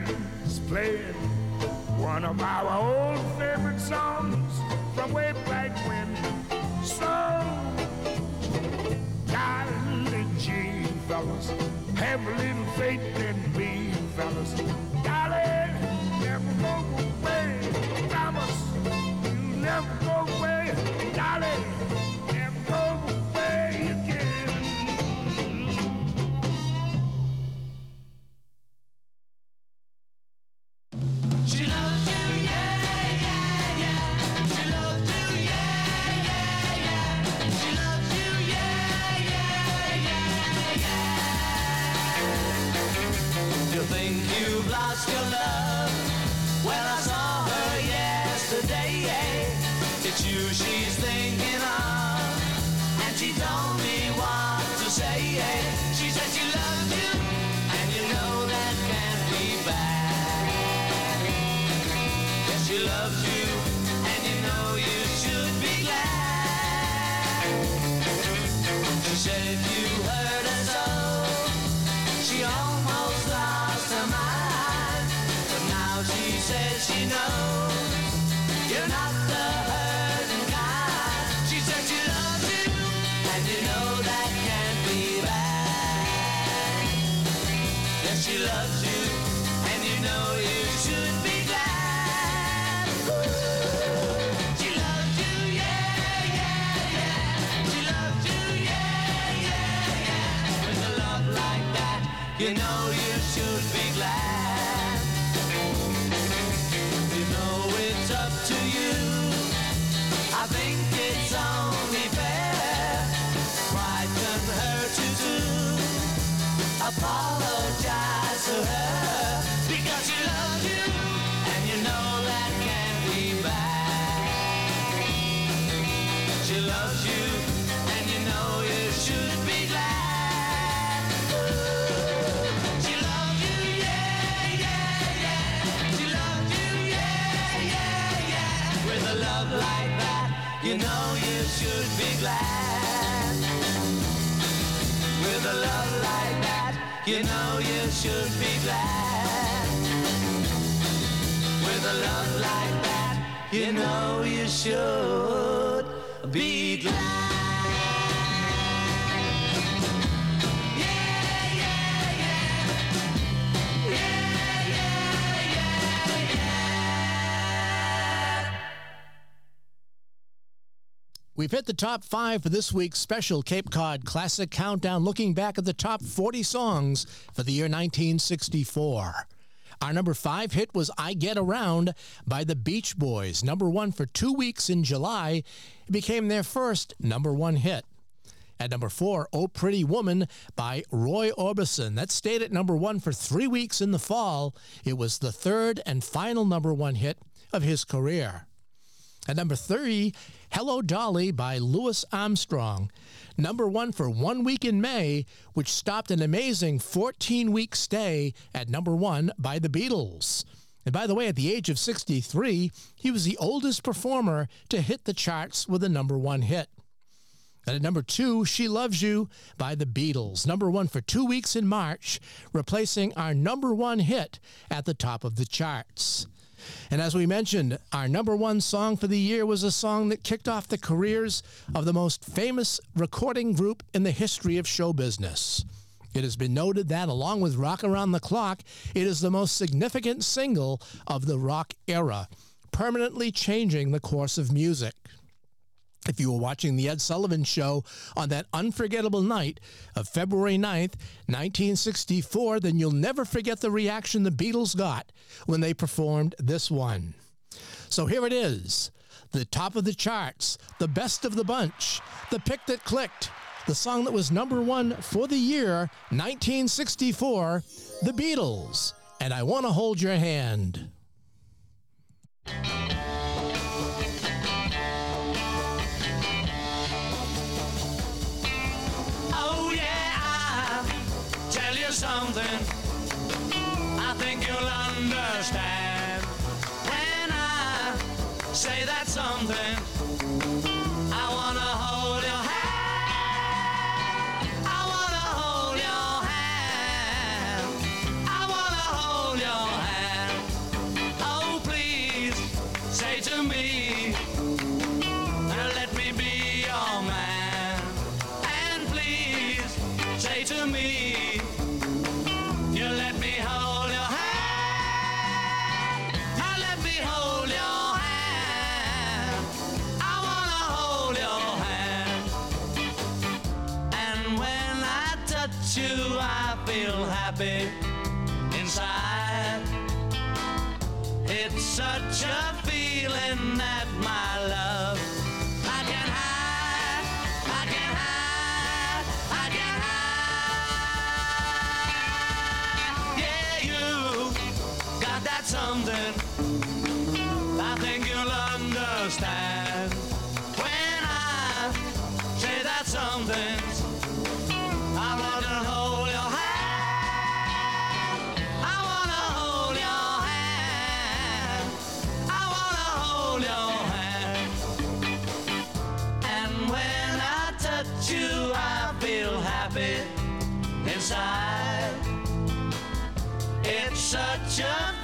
S1: We've hit the top five for this week's special Cape Cod Classic Countdown, looking back at the top 40 songs for the year 1964. Our number five hit was I Get Around by the Beach Boys, number one for two weeks in July. It became their first number one hit. At number four, Oh Pretty Woman by Roy Orbison. That stayed at number one for three weeks in the fall. It was the third and final number one hit of his career. At number three, Hello Dolly by Louis Armstrong. Number one for one week in May, which stopped an amazing 14 week stay at number one by the Beatles. And by the way, at the age of 63, he was the oldest performer to hit the charts with a number one hit. And at number two, She Loves You by the Beatles, number one for two weeks in March, replacing our number one hit at the top of the charts. And as we mentioned, our number one song for the year was a song that kicked off the careers of the most famous recording group in the history of show business. It has been noted that, along with Rock Around the Clock, it is the most significant single of the rock era, permanently changing the course of music. If you were watching The Ed Sullivan Show on that unforgettable night of February 9th, 1964, then you'll never forget the reaction the Beatles got when they performed this one. So here it is the top of the charts, the best of the bunch, the pick that clicked, the song that was number one for the year 1964, The Beatles. And I Want to Hold Your Hand.
S6: Something. I think you'll understand when I say that something. Such a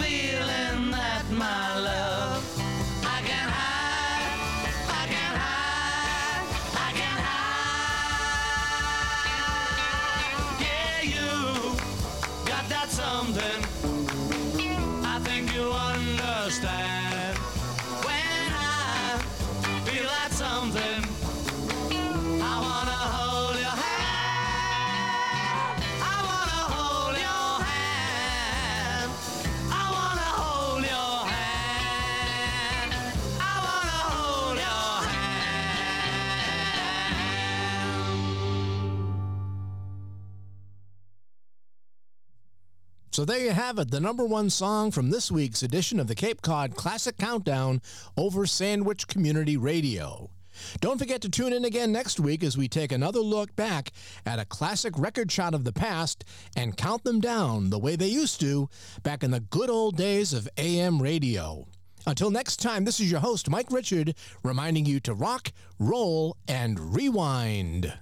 S1: So there you have it, the number one song from this week's edition of the Cape Cod Classic Countdown over Sandwich Community Radio. Don't forget to tune in again next week as we take another look back at a classic record shot of the past and count them down the way they used to back in the good old days of AM radio. Until next time, this is your host, Mike Richard, reminding you to rock, roll, and rewind.